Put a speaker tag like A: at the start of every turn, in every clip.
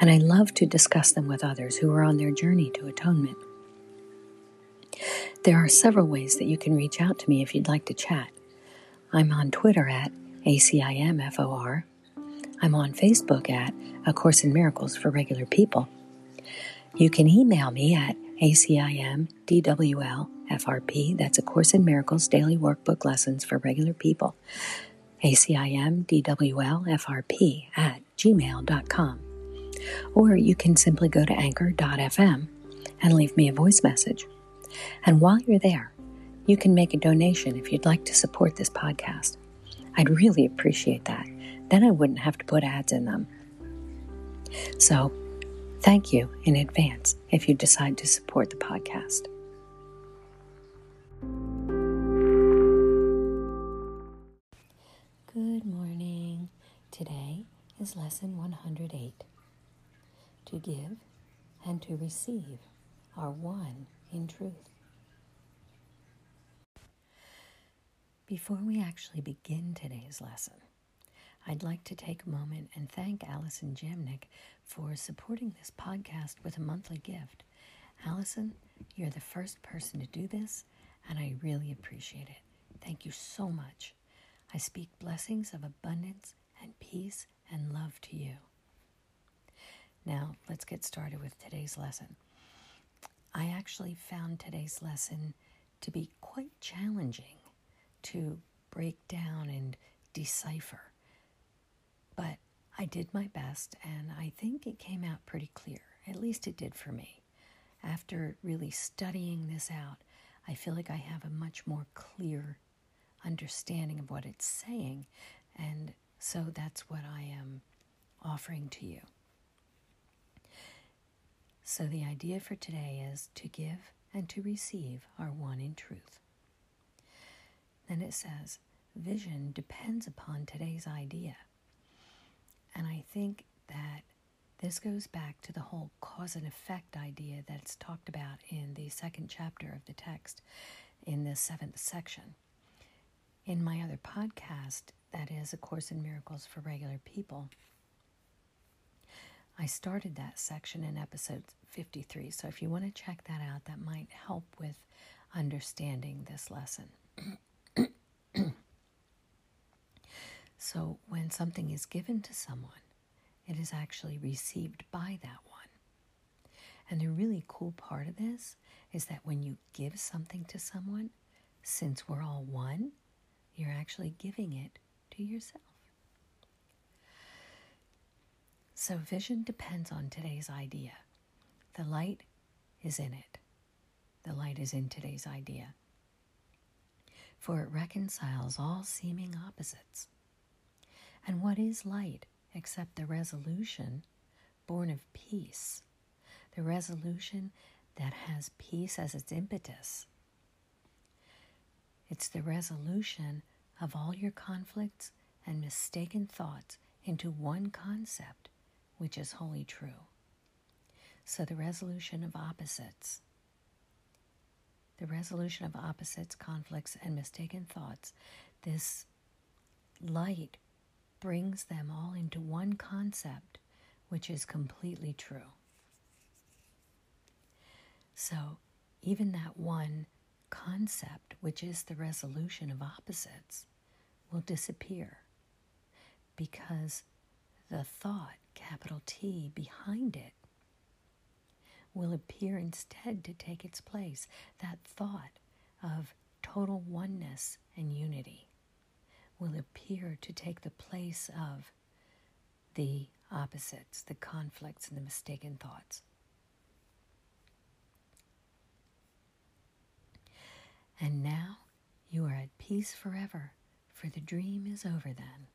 A: and I love to discuss them with others who are on their journey to atonement. There are several ways that you can reach out to me if you'd like to chat. I'm on Twitter at ACIMFOR. I'm on Facebook at A Course in Miracles for Regular People. You can email me at ACIMDWLFRP, that's A Course in Miracles Daily Workbook Lessons for Regular People, ACIMDWLFRP at gmail.com. Or you can simply go to anchor.fm and leave me a voice message. And while you're there, you can make a donation if you'd like to support this podcast. I'd really appreciate that. Then I wouldn't have to put ads in them. So, thank you in advance if you decide to support the podcast. Good morning. Today is lesson 108 to give and to receive are one in truth. Before we actually begin today's lesson, I'd like to take a moment and thank Allison Jamnick for supporting this podcast with a monthly gift. Allison, you're the first person to do this, and I really appreciate it. Thank you so much. I speak blessings of abundance and peace and love to you. Now, let's get started with today's lesson. I actually found today's lesson to be quite challenging to break down and decipher. But I did my best, and I think it came out pretty clear. At least it did for me. After really studying this out, I feel like I have a much more clear understanding of what it's saying, and so that's what I am offering to you. So, the idea for today is to give and to receive are one in truth. Then it says, vision depends upon today's idea. And I think that this goes back to the whole cause and effect idea that's talked about in the second chapter of the text in the seventh section. In my other podcast, that is A Course in Miracles for Regular People, I started that section in episode 53. So if you want to check that out, that might help with understanding this lesson. so when something is given to someone, it is actually received by that one. And the really cool part of this is that when you give something to someone, since we're all one, you're actually giving it to yourself. So, vision depends on today's idea. The light is in it. The light is in today's idea. For it reconciles all seeming opposites. And what is light except the resolution born of peace? The resolution that has peace as its impetus. It's the resolution of all your conflicts and mistaken thoughts into one concept which is wholly true. So the resolution of opposites, the resolution of opposites, conflicts, and mistaken thoughts, this light brings them all into one concept, which is completely true. So, even that one concept, which is the resolution of opposites, will disappear because the thought capital T, behind it will appear instead to take its place. That thought of total oneness and unity will appear to take the place of the opposites, the conflicts, and the mistaken thoughts. And now you are at peace forever, for the dream is over then.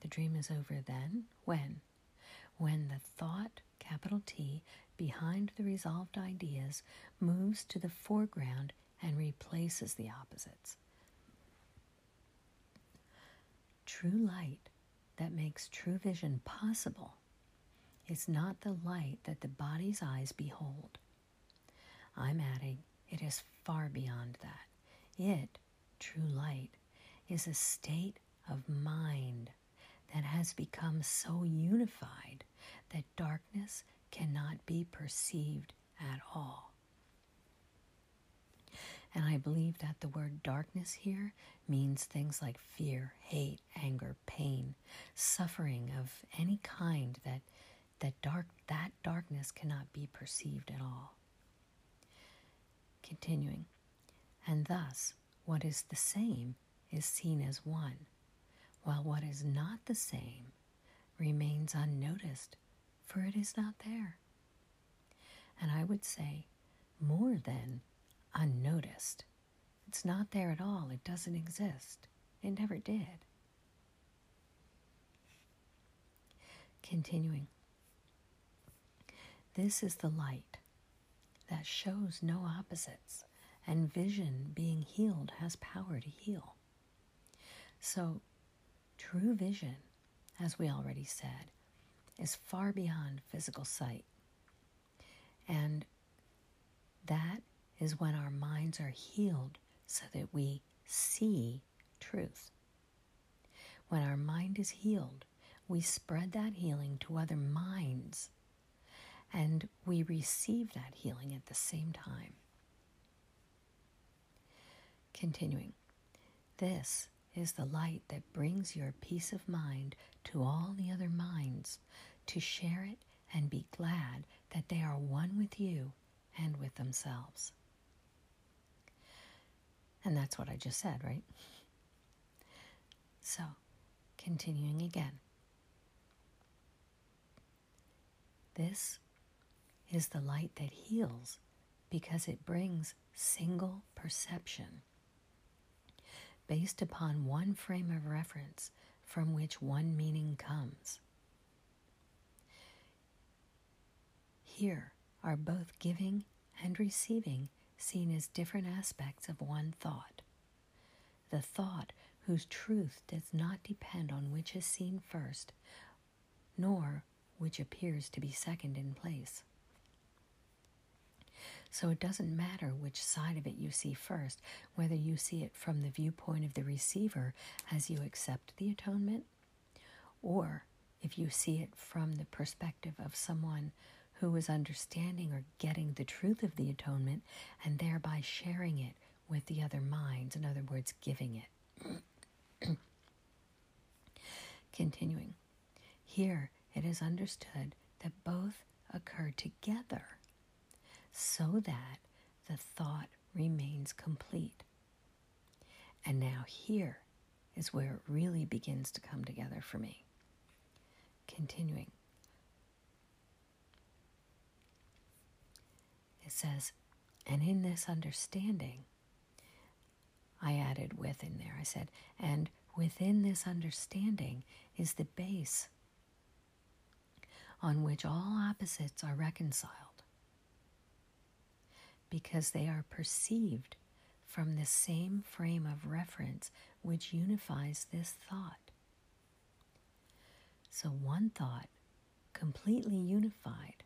A: The dream is over then. When? When the thought, capital T, behind the resolved ideas moves to the foreground and replaces the opposites. True light that makes true vision possible is not the light that the body's eyes behold. I'm adding, it is far beyond that. It, true light, is a state of mind that has become so unified that darkness cannot be perceived at all. And I believe that the word darkness here means things like fear, hate, anger, pain, suffering of any kind that that dark that darkness cannot be perceived at all. Continuing, and thus what is the same is seen as one, while what is not the same remains unnoticed, for it is not there. And I would say more than unnoticed. It's not there at all. It doesn't exist. It never did. Continuing. This is the light that shows no opposites, and vision being healed has power to heal. So, true vision, as we already said, is far beyond physical sight. And that is when our minds are healed so that we see truth. When our mind is healed, we spread that healing to other minds and we receive that healing at the same time. Continuing, this is the light that brings your peace of mind to all the other minds to share it and be glad that they are one with you and with themselves. And that's what I just said, right? So, continuing again. This is the light that heals because it brings single perception based upon one frame of reference from which one meaning comes. Here are both giving and receiving seen as different aspects of one thought. The thought whose truth does not depend on which is seen first, nor which appears to be second in place. So it doesn't matter which side of it you see first, whether you see it from the viewpoint of the receiver as you accept the atonement, or if you see it from the perspective of someone who is understanding or getting the truth of the atonement and thereby sharing it with the other minds, in other words, giving it. Continuing, here it is understood that both occur together so that the thought remains complete. And now here is where it really begins to come together for me. Continuing. It says, and in this understanding, I added with in there, I said, and within this understanding is the base on which all opposites are reconciled because they are perceived from the same frame of reference which unifies this thought. So, one thought, completely unified,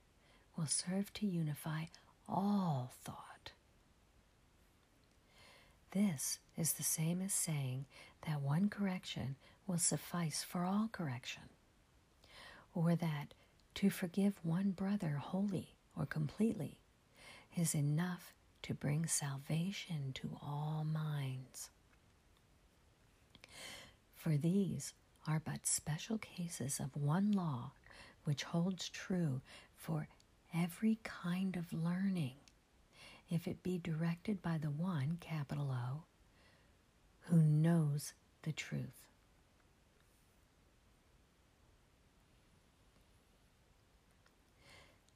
A: will serve to unify all thought. This is the same as saying that one correction will suffice for all correction, or that to forgive one brother wholly or completely is enough to bring salvation to all minds. For these are but special cases of one law which holds true for every kind of learning, if it be directed by the one, capital O, who knows the truth.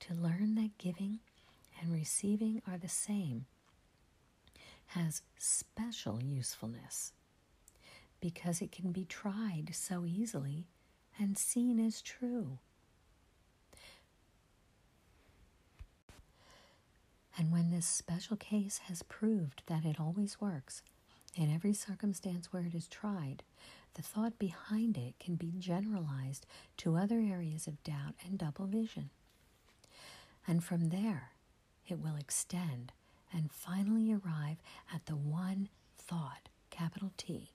A: To learn that giving and receiving are the same has special usefulness because it can be tried so easily and seen as true. And when this special case has proved that it always works, in every circumstance where it is tried, the thought behind it can be generalized to other areas of doubt and double vision. And from there, it will extend and finally arrive at the one thought, capital T,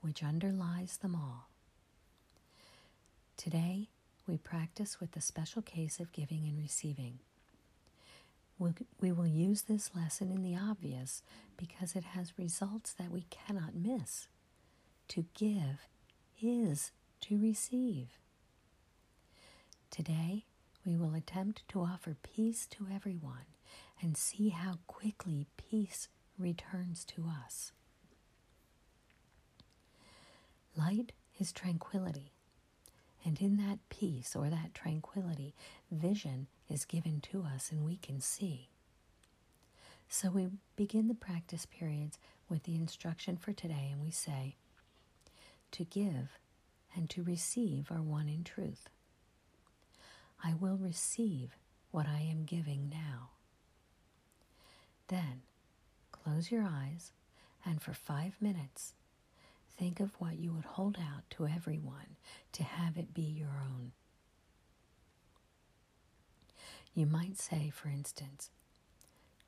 A: which underlies them all. Today, we practice with the special case of giving and receiving. We will use this lesson in the obvious because it has results that we cannot miss. To give is to receive. Today, we will attempt to offer peace to everyone and see how quickly peace returns to us. Light is tranquility, and in that peace or that tranquility, vision is given to us and we can see. So we begin the practice periods with the instruction for today, and we say, To give and to receive are one in truth. I will receive what I am giving now. Then close your eyes and for five minutes think of what you would hold out to everyone to have it be your own. You might say, for instance,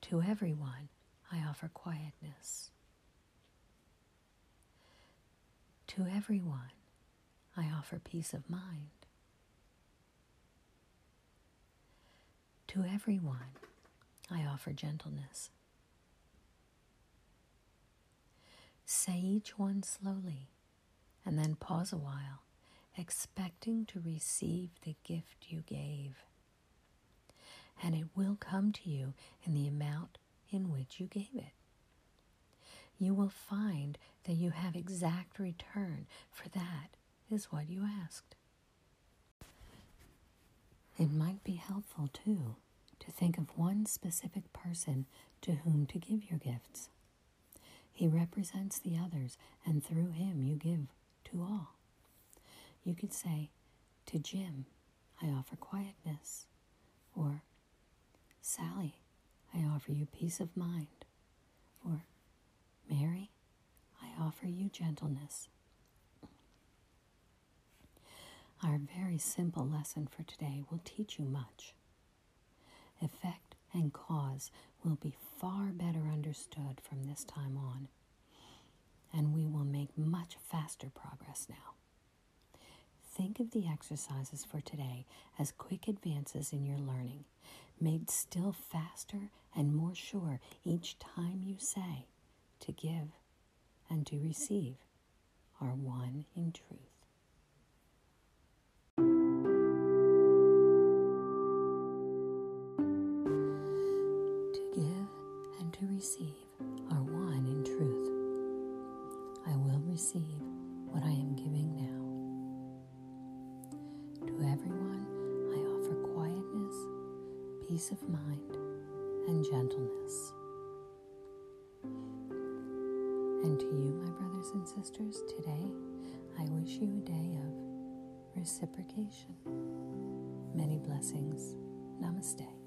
A: to everyone I offer quietness. To everyone I offer peace of mind. To everyone I offer gentleness. Say each one slowly and then pause a while, expecting to receive the gift you gave. And it will come to you in the amount in which you gave it. You will find that you have exact return, for that is what you asked. It might be helpful, too, to think of one specific person to whom to give your gifts. He represents the others, and through him you give to all. You could say, To Jim, I offer quietness, or Sally, I offer you peace of mind, or Mary, I offer you gentleness. Our very simple lesson for today will teach you much effect and cause will be far better understood from this time on, and we will make much faster progress now. Think of the exercises for today as quick advances in your learning, made still faster and more sure each time you say to give and to receive are one in truth. Receive are one in truth. I will receive what I am giving now. To everyone, I offer quietness, peace of mind, and gentleness. And to you, my brothers and sisters, today I wish you a day of reciprocation. Many blessings. Namaste.